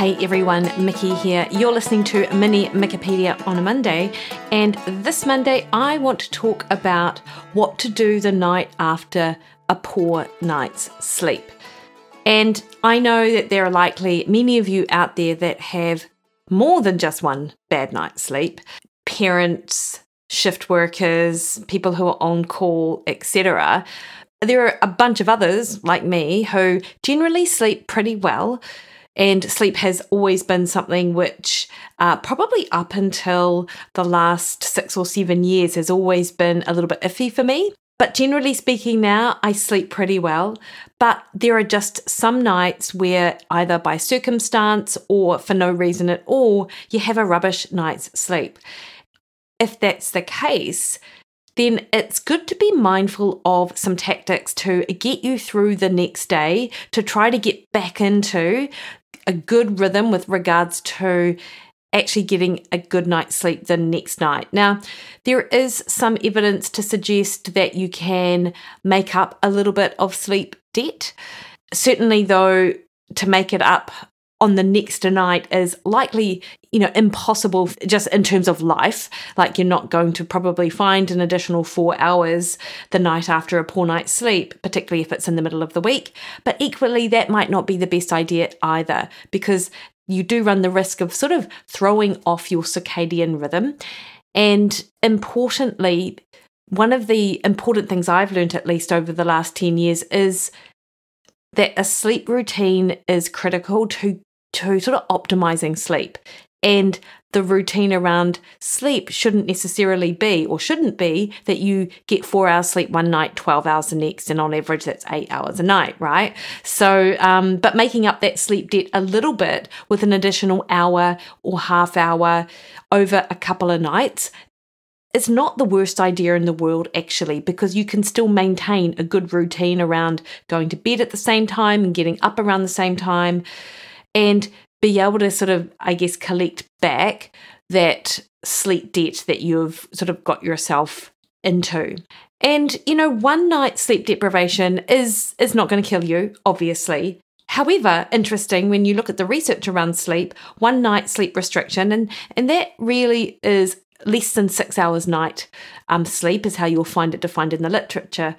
Hey everyone, Mikki here. You're listening to Mini Mikkipedia on a Monday, and this Monday I want to talk about what to do the night after a poor night's sleep. And I know that there are likely many of you out there that have more than just one bad night's sleep parents, shift workers, people who are on call, etc. There are a bunch of others like me who generally sleep pretty well and sleep has always been something which, uh, probably up until the last six or seven years, has always been a little bit iffy for me. But generally speaking, now I sleep pretty well. But there are just some nights where, either by circumstance or for no reason at all, you have a rubbish night's sleep. If that's the case, then it's good to be mindful of some tactics to get you through the next day to try to get back into a good rhythm with regards to actually getting a good night's sleep the next night. Now, there is some evidence to suggest that you can make up a little bit of sleep debt. Certainly, though, to make it up on the next night is likely, you know, impossible just in terms of life. Like you're not going to probably find an additional four hours the night after a poor night's sleep, particularly if it's in the middle of the week. But equally, that might not be the best idea either because you do run the risk of sort of throwing off your circadian rhythm. And importantly, one of the important things I've learned, at least over the last 10 years, is that a sleep routine is critical to to sort of optimizing sleep. And the routine around sleep shouldn't necessarily be, or shouldn't be, that you get four hours sleep one night, 12 hours the next, and on average, that's eight hours a night, right? So, um, but making up that sleep debt a little bit with an additional hour or half hour over a couple of nights it's not the worst idea in the world, actually, because you can still maintain a good routine around going to bed at the same time and getting up around the same time and be able to sort of, I guess, collect back that sleep debt that you've sort of got yourself into. And you know, one night sleep deprivation is is not going to kill you, obviously. However, interesting when you look at the research around sleep, one night sleep restriction, and and that really is less than six hours night um, sleep is how you'll find it defined in the literature.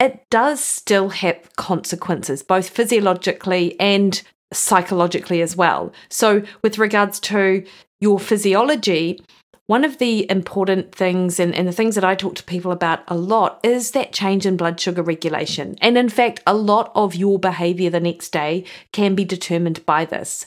It does still have consequences, both physiologically and psychologically as well. So, with regards to your physiology, one of the important things and, and the things that I talk to people about a lot is that change in blood sugar regulation. And in fact, a lot of your behavior the next day can be determined by this.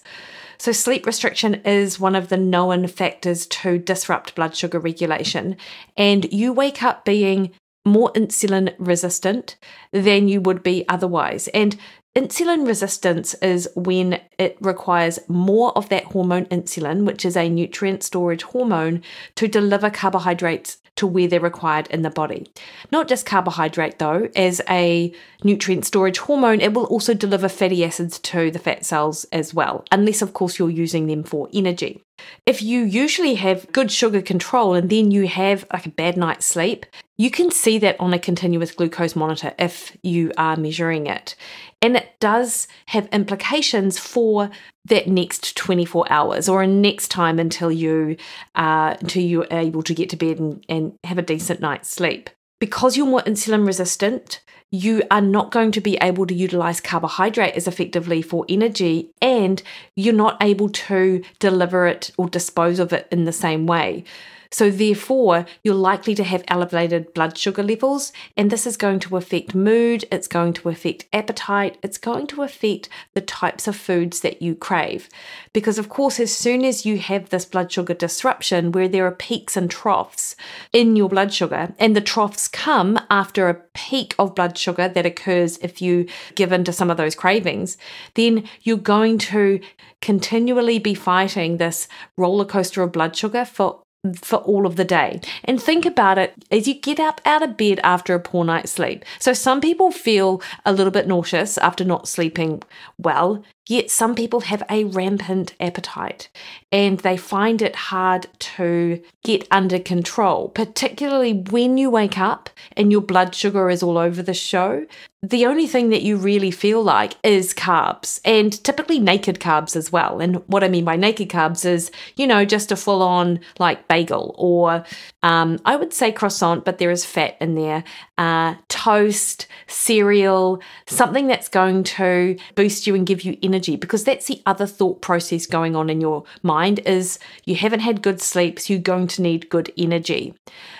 So, sleep restriction is one of the known factors to disrupt blood sugar regulation. And you wake up being more insulin resistant than you would be otherwise. And Insulin resistance is when it requires more of that hormone insulin, which is a nutrient storage hormone, to deliver carbohydrates to where they're required in the body. Not just carbohydrate, though, as a nutrient storage hormone, it will also deliver fatty acids to the fat cells as well, unless, of course, you're using them for energy. If you usually have good sugar control and then you have like a bad night's sleep, you can see that on a continuous glucose monitor if you are measuring it. And it does have implications for that next 24 hours or next time until you uh, until you're able to get to bed and, and have a decent night's sleep. Because you're more insulin resistant, you are not going to be able to utilize carbohydrate as effectively for energy, and you're not able to deliver it or dispose of it in the same way. So, therefore, you're likely to have elevated blood sugar levels, and this is going to affect mood, it's going to affect appetite, it's going to affect the types of foods that you crave. Because, of course, as soon as you have this blood sugar disruption where there are peaks and troughs in your blood sugar, and the troughs come after a peak of blood sugar that occurs if you give in to some of those cravings, then you're going to continually be fighting this roller coaster of blood sugar for for all of the day. And think about it as you get up out of bed after a poor night's sleep. So some people feel a little bit nauseous after not sleeping well. Yet some people have a rampant appetite and they find it hard to get under control, particularly when you wake up and your blood sugar is all over the show the only thing that you really feel like is carbs and typically naked carbs as well. And what I mean by naked carbs is, you know, just a full on like bagel or um, I would say croissant, but there is fat in there, uh, toast, cereal, something that's going to boost you and give you energy because that's the other thought process going on in your mind is you haven't had good sleep, so you're going to need good energy.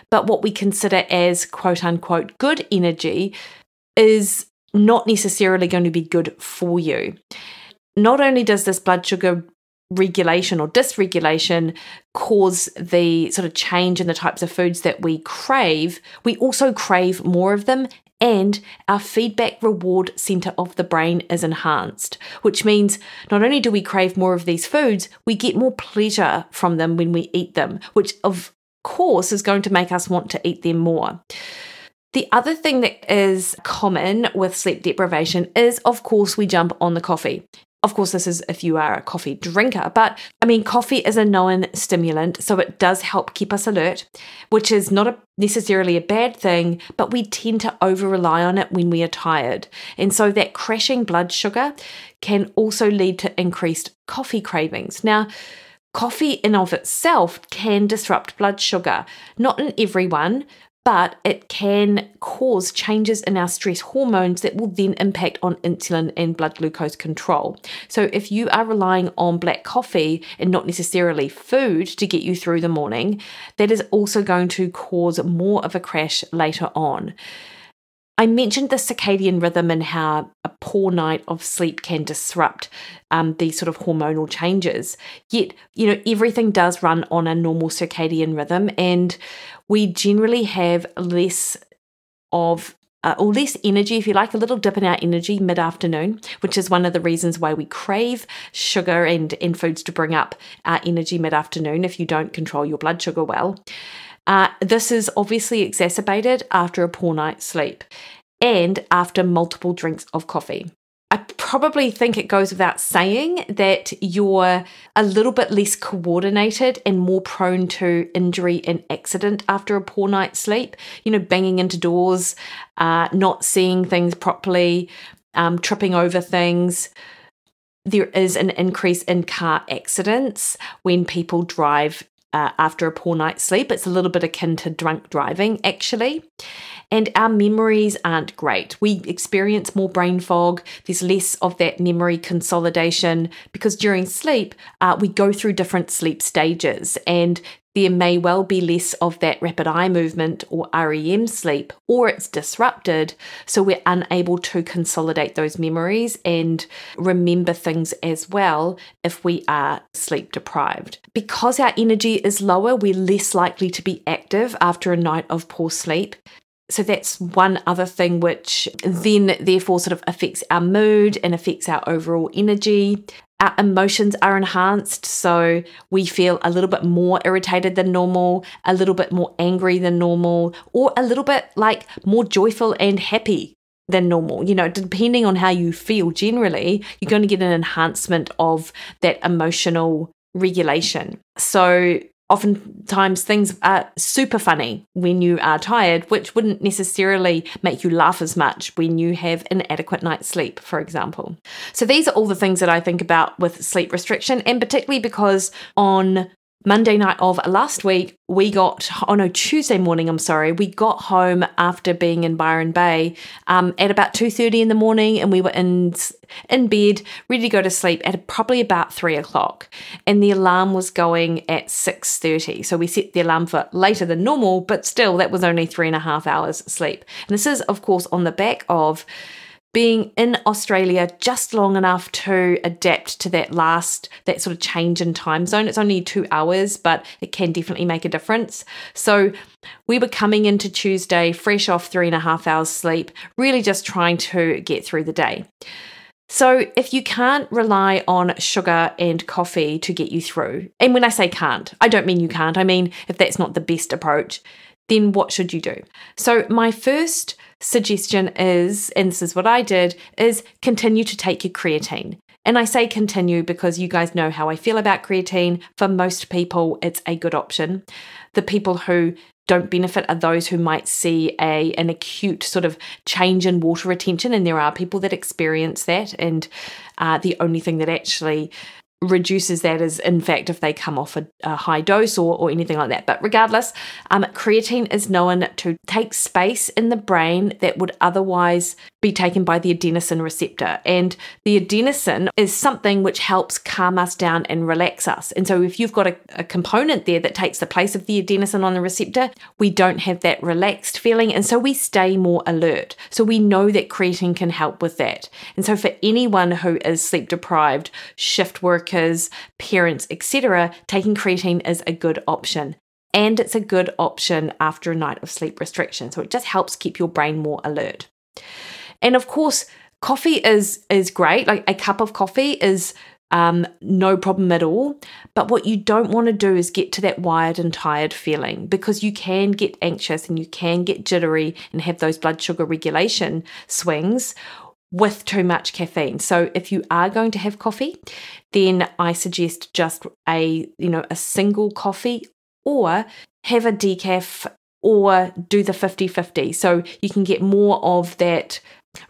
But what we consider as quote unquote good energy is not necessarily going to be good for you. Not only does this blood sugar regulation or dysregulation cause the sort of change in the types of foods that we crave, we also crave more of them and our feedback reward center of the brain is enhanced, which means not only do we crave more of these foods, we get more pleasure from them when we eat them, which of course is going to make us want to eat them more. The other thing that is common with sleep deprivation is, of course, we jump on the coffee. Of course, this is if you are a coffee drinker, but I mean, coffee is a known stimulant, so it does help keep us alert, which is not a, necessarily a bad thing, but we tend to over rely on it when we are tired. And so that crashing blood sugar can also lead to increased coffee cravings. Now, Coffee in of itself can disrupt blood sugar. Not in everyone, but it can cause changes in our stress hormones that will then impact on insulin and blood glucose control. So, if you are relying on black coffee and not necessarily food to get you through the morning, that is also going to cause more of a crash later on. I mentioned the circadian rhythm and how a poor night of sleep can disrupt um, these sort of hormonal changes. Yet, you know, everything does run on a normal circadian rhythm, and we generally have less of uh, or less energy, if you like, a little dip in our energy mid afternoon, which is one of the reasons why we crave sugar and, and foods to bring up our energy mid afternoon if you don't control your blood sugar well. Uh, this is obviously exacerbated after a poor night's sleep and after multiple drinks of coffee. I probably think it goes without saying that you're a little bit less coordinated and more prone to injury and accident after a poor night's sleep. You know, banging into doors, uh, not seeing things properly, um, tripping over things. There is an increase in car accidents when people drive uh, after a poor night's sleep. It's a little bit akin to drunk driving, actually. And our memories aren't great. We experience more brain fog. There's less of that memory consolidation because during sleep, uh, we go through different sleep stages. And there may well be less of that rapid eye movement or REM sleep, or it's disrupted, so we're unable to consolidate those memories and remember things as well if we are sleep deprived. Because our energy is lower, we're less likely to be active after a night of poor sleep. So that's one other thing which then therefore sort of affects our mood and affects our overall energy our emotions are enhanced. So we feel a little bit more irritated than normal, a little bit more angry than normal, or a little bit like more joyful and happy than normal. You know, depending on how you feel generally, you're going to get an enhancement of that emotional regulation. So oftentimes things are super funny when you are tired, which wouldn't necessarily make you laugh as much when you have an adequate night's sleep, for example. So these are all the things that I think about with sleep restriction, and particularly because on Monday night of last week, we got, oh no, Tuesday morning, I'm sorry, we got home after being in Byron Bay um, at about 2.30 in the morning and we were in, in bed, ready to go to sleep at probably about 3 o'clock. And the alarm was going at 6.30. So we set the alarm for later than normal, but still that was only three and a half hours sleep. And this is, of course, on the back of being in Australia just long enough to adapt to that last, that sort of change in time zone. It's only two hours, but it can definitely make a difference. So we were coming into Tuesday fresh off three and a half hours sleep, really just trying to get through the day. So, if you can't rely on sugar and coffee to get you through, and when I say can't, I don't mean you can't, I mean if that's not the best approach, then what should you do? So, my first suggestion is, and this is what I did, is continue to take your creatine. And I say continue because you guys know how I feel about creatine. For most people, it's a good option. The people who don't benefit are those who might see a an acute sort of change in water retention, and there are people that experience that. And uh, the only thing that actually reduces that is in fact if they come off a, a high dose or, or anything like that. But regardless um, creatine is known to take space in the brain that would otherwise be taken by the adenosine receptor and the adenosine is something which helps calm us down and relax us and so if you've got a, a component there that takes the place of the adenosine on the receptor we don't have that relaxed feeling and so we stay more alert so we know that creatine can help with that and so for anyone who is sleep deprived shift workers, parents, etc., taking creatine is a good option. And it's a good option after a night of sleep restriction. So it just helps keep your brain more alert. And of course, coffee is is great. Like a cup of coffee is um, no problem at all. But what you don't want to do is get to that wired and tired feeling because you can get anxious and you can get jittery and have those blood sugar regulation swings with too much caffeine. So if you are going to have coffee, then I suggest just a, you know, a single coffee or have a decaf or do the 50-50 so you can get more of that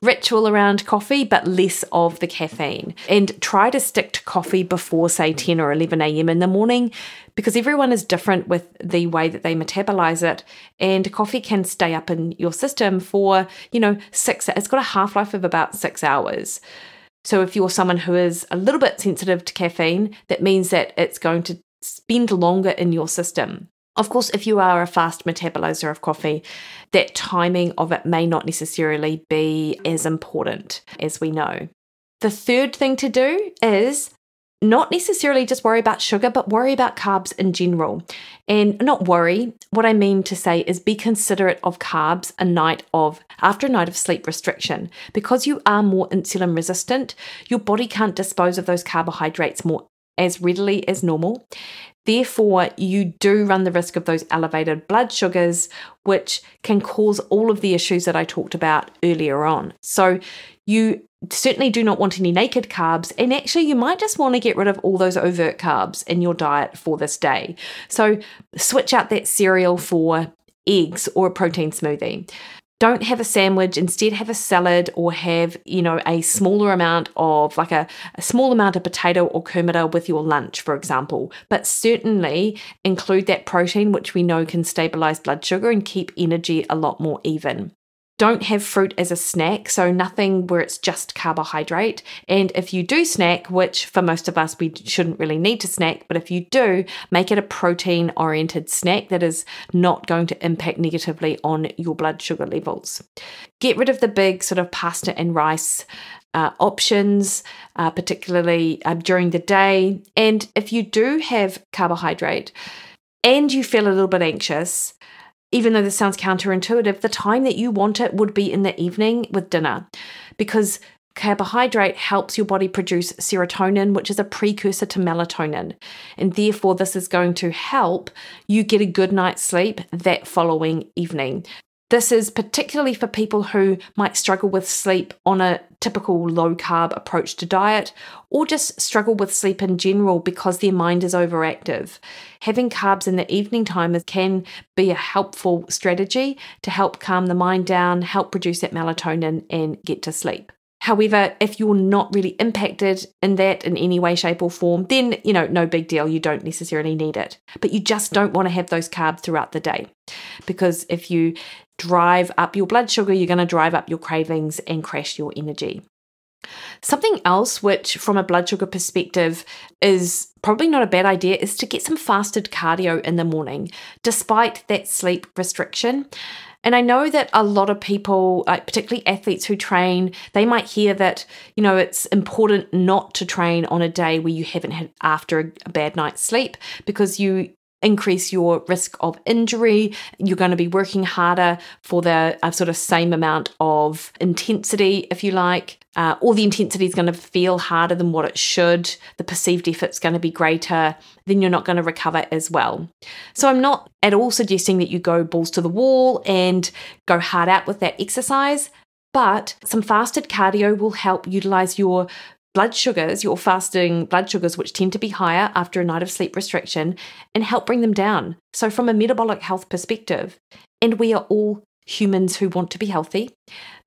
ritual around coffee, but less of the caffeine. And try to stick to coffee before, say, 10 or 11 a.m. in the morning because everyone is different with the way that they metabolize it. And coffee can stay up in your system for, you know, six, it's got a half life of about six hours. So if you're someone who is a little bit sensitive to caffeine, that means that it's going to spend longer in your system. Of course, if you are a fast metabolizer of coffee, that timing of it may not necessarily be as important as we know. The third thing to do is not necessarily just worry about sugar, but worry about carbs in general. And not worry, what I mean to say is be considerate of carbs a night of after a night of sleep restriction. Because you are more insulin resistant, your body can't dispose of those carbohydrates more as readily as normal. Therefore, you do run the risk of those elevated blood sugars, which can cause all of the issues that I talked about earlier on. So, you certainly do not want any naked carbs, and actually, you might just want to get rid of all those overt carbs in your diet for this day. So, switch out that cereal for eggs or a protein smoothie don't have a sandwich instead have a salad or have you know a smaller amount of like a, a, small amount of potato or kumara with your lunch for example. But certainly include that protein which we know can stabilize blood sugar and keep energy a lot more even don't have fruit as a snack, so nothing where it's just carbohydrate. And if you do snack, which for most of us we shouldn't really need to snack, but if you do, make it a protein oriented snack that is not going to impact negatively on your blood sugar levels. Get rid of the big sort of pasta and rice uh, options, uh, particularly uh, during the day. And if you do have carbohydrate and you feel a little bit anxious, even though this sounds counterintuitive, the time that you want it would be in the evening with dinner because carbohydrate helps your body produce serotonin, which is a precursor to melatonin. And therefore, this is going to help you get a good night's sleep that following evening. This is particularly for people who might struggle with sleep on a typical low carb approach to diet or just struggle with sleep in general because their mind is overactive. Having carbs in the evening time can be a helpful strategy to help calm the mind down, help produce that melatonin, and get to sleep. However, if you're not really impacted in that in any way, shape, or form, then, you know, no big deal. You don't necessarily need it. But you just don't want to have those carbs throughout the day. Because if you drive up your blood sugar, you're going to drive up your cravings and crash your energy. Something else, which from a blood sugar perspective is probably not a bad idea, is to get some fasted cardio in the morning, despite that sleep restriction. And I know that a lot of people, like particularly athletes who train, they might hear that, you know, it's important not to train on a day where you haven't had after a bad night's sleep because you increase your risk of injury. You're going to be working harder for the uh, sort of same amount of intensity, if you like. Uh, or the intensity is going to feel harder than what it should. The perceived effort's going to be greater. Then you're not going to recover as well. So I'm not at all suggesting that you go balls to the wall and go hard out with that exercise. But some fasted cardio will help utilize your blood sugars, your fasting blood sugars, which tend to be higher after a night of sleep restriction, and help bring them down. So, from a metabolic health perspective, and we are all humans who want to be healthy,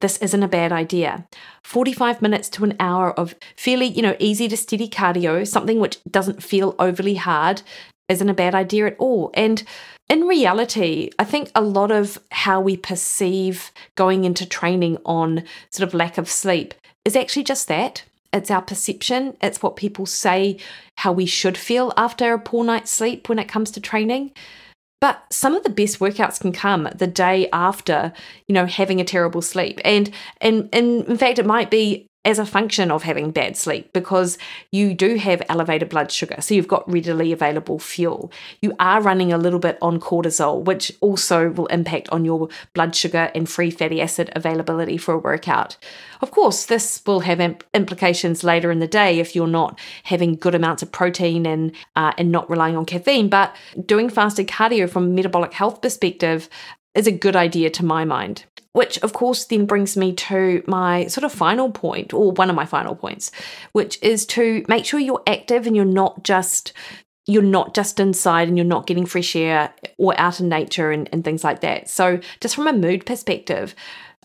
this isn't a bad idea. 45 minutes to an hour of fairly, you know, easy to steady cardio, something which doesn't feel overly hard, isn't a bad idea at all. And in reality, I think a lot of how we perceive going into training on sort of lack of sleep is actually just that. It's our perception. It's what people say how we should feel after a poor night's sleep when it comes to training. But some of the best workouts can come the day after, you know, having a terrible sleep. And and, and in fact, it might be as a function of having bad sleep because you do have elevated blood sugar. So you've got readily available fuel. You are running a little bit on cortisol, which also will impact on your blood sugar and free fatty acid availability for a workout. Of course, this will have implications later in the day if you're not having good amounts of protein and uh, and not relying on caffeine. But doing fasted cardio from a metabolic health perspective is a good idea to my mind. Which, of course, then brings me to my sort of final point, or one of my final points, which is to make sure you're active and you're not just you're not just inside and you're not getting fresh air or out in nature and, and things like that. So, just from a mood perspective,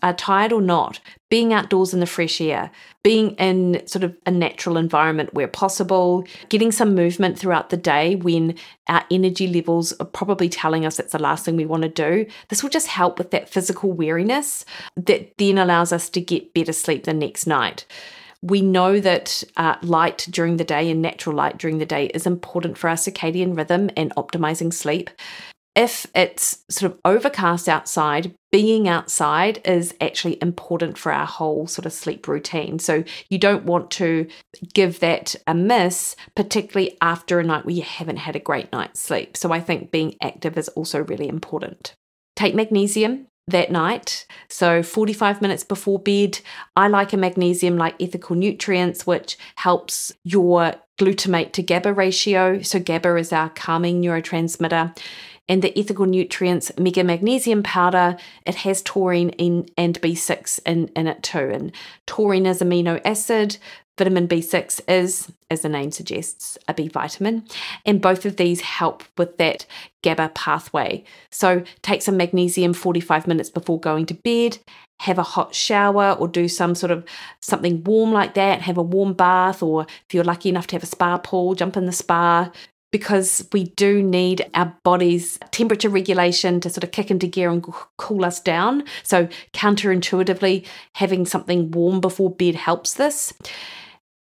uh, tired or not, being outdoors in the fresh air, being in sort of a natural environment where possible, getting some movement throughout the day when our energy levels are probably telling us it's the last thing we want to do. This will just help with that physical weariness that then allows us to get better sleep the next night. We know that uh, light during the day and natural light during the day is important for our circadian rhythm and optimizing sleep if it's sort of overcast outside, being outside is actually important for our whole sort of sleep routine. So you don't want to give that a miss, particularly after a night where you haven't had a great night's sleep. So I think being active is also really important. Take magnesium that night. So 45 minutes before bed, I like a magnesium like ethical nutrients, which helps your glutamate to GABA ratio. So GABA is our calming neurotransmitter and the ethical nutrients mega magnesium powder it has taurine in, and b6 in, in it too. And taurine is amino acid vitamin b6 is as the name suggests a b vitamin. And both of these help with that gaba pathway. So take some magnesium 45 minutes before going to bed have a hot shower or do some sort of something warm like that have a warm bath or if you're lucky enough to have a spa pool jump in the spa because we do need our body's temperature regulation to sort of kick into gear and cool us down. So, counterintuitively, having something warm before bed helps this.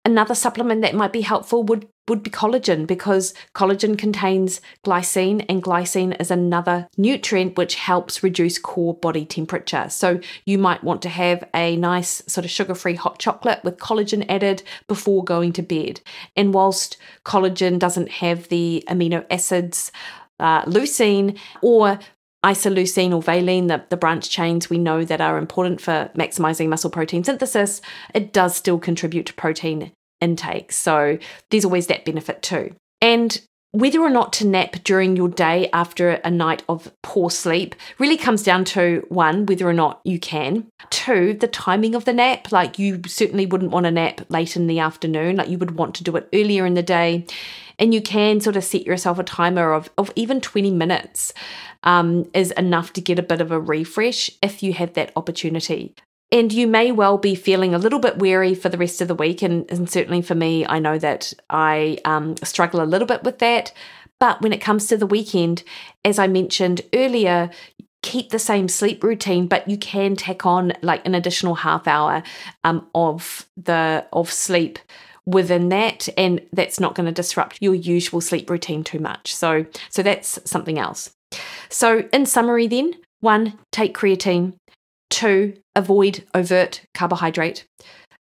Another supplement that might be helpful would, would be collagen because collagen contains glycine, and glycine is another nutrient which helps reduce core body temperature. So, you might want to have a nice sort of sugar free hot chocolate with collagen added before going to bed. And whilst collagen doesn't have the amino acids, uh, leucine or isoleucine or valine, the, the branch chains we know that are important for maximizing muscle protein synthesis, it does still contribute to protein intake. So there's always that benefit too. And whether or not to nap during your day after a night of poor sleep really comes down to one, whether or not you can. Two, the timing of the nap. Like you certainly wouldn't want to nap late in the afternoon, like you would want to do it earlier in the day. And you can sort of set yourself a timer of, of even 20 minutes um, is enough to get a bit of a refresh if you have that opportunity. And you may well be feeling a little bit weary for the rest of the week. And, and certainly for me, I know that I um, struggle a little bit with that. But when it comes to the weekend, as I mentioned earlier, keep the same sleep routine, but you can tack on like an additional half hour um, of the of sleep within that and that's not going to disrupt your usual sleep routine too much so so that's something else so in summary then one take creatine Two, avoid overt carbohydrate.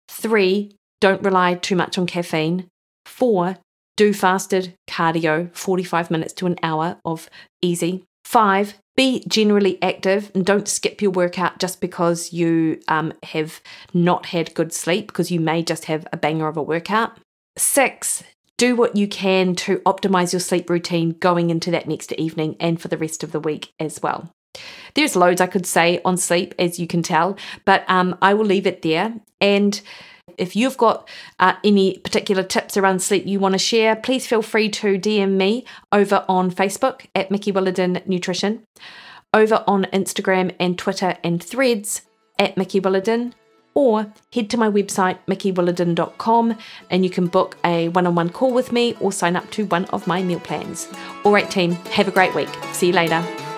Three, don't rely too much on caffeine. Four, do fasted cardio, 45 minutes to an hour of easy. Five, be generally active and don't skip your workout just because you um, have not had good sleep, because you may just have a banger of a workout. Six, do what you can to optimize your sleep routine going into that next evening and for the rest of the week as well. There's loads I could say on sleep, as you can tell, but um, I will leave it there. And If you've got uh, any particular tips around sleep you want to share, please feel free to DM me over on Facebook at Mikki Williden Nutrition, over on Instagram and Twitter and threads at Mikki Williden, or head to my website, mikkiwilliden.com, and you can book a one on one call with me or sign up to one of my meal plans. All right, team, have a great week. See you later.